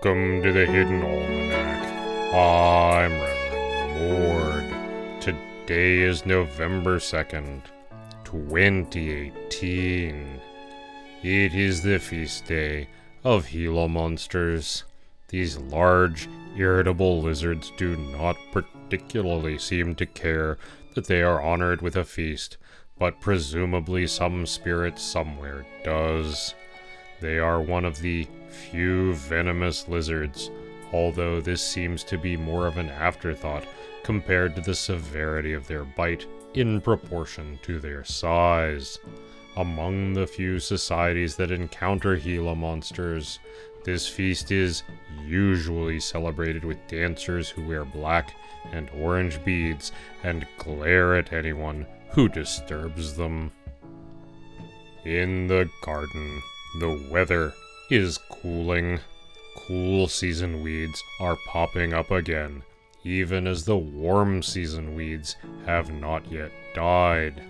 Welcome to the Hidden Almanac. I'm Reverend Mord. Today is November 2nd, 2018. It is the feast day of Gila monsters. These large, irritable lizards do not particularly seem to care that they are honored with a feast, but presumably some spirit somewhere does. They are one of the few venomous lizards, although this seems to be more of an afterthought compared to the severity of their bite in proportion to their size. Among the few societies that encounter Gila monsters, this feast is usually celebrated with dancers who wear black and orange beads and glare at anyone who disturbs them. In the garden, the weather is cooling. Cool season weeds are popping up again, even as the warm season weeds have not yet died.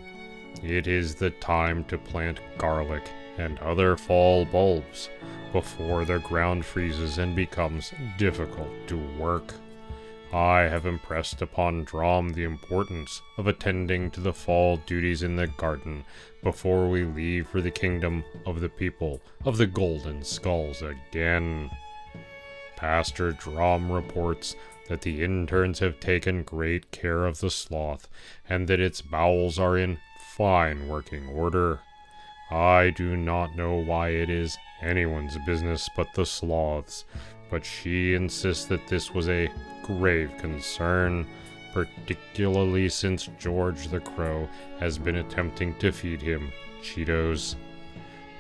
It is the time to plant garlic and other fall bulbs before the ground freezes and becomes difficult to work. I have impressed upon Drom the importance of attending to the fall duties in the garden before we leave for the kingdom of the people of the Golden Skulls again. Pastor Drom reports that the interns have taken great care of the sloth and that its bowels are in fine working order. I do not know why it is anyone's business but the sloth's, but she insists that this was a grave concern, particularly since George the Crow has been attempting to feed him Cheetos.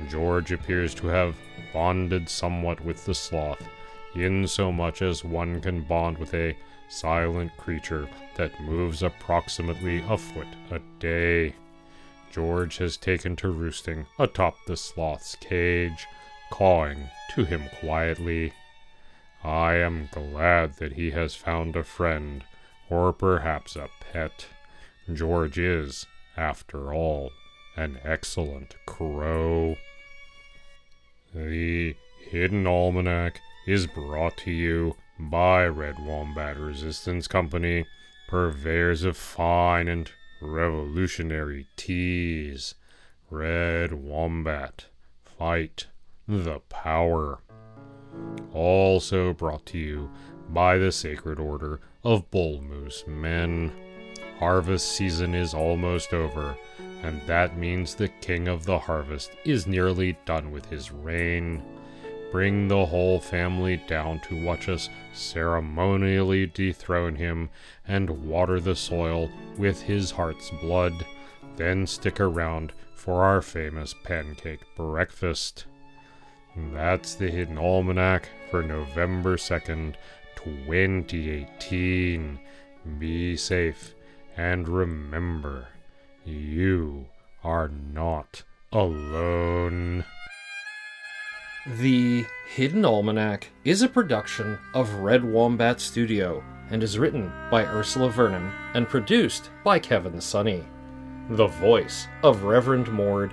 George appears to have bonded somewhat with the sloth, in so much as one can bond with a silent creature that moves approximately a foot a day. George has taken to roosting atop the sloth's cage, cawing to him quietly. I am glad that he has found a friend, or perhaps a pet. George is, after all, an excellent crow. The Hidden Almanac is brought to you by Red Wombat Resistance Company, purveyors of fine and revolutionary teas. Red Wombat, fight the power also brought to you by the Sacred Order of Bull Moose Men. Harvest season is almost over, and that means the King of the Harvest is nearly done with his reign. Bring the whole family down to watch us ceremonially dethrone him and water the soil with his heart's blood. Then stick around for our famous pancake breakfast. That's the Hidden Almanac for November 2nd, 2018. Be safe and remember, you are not alone. The Hidden Almanac is a production of Red Wombat Studio and is written by Ursula Vernon and produced by Kevin Sonney. The voice of Reverend Mord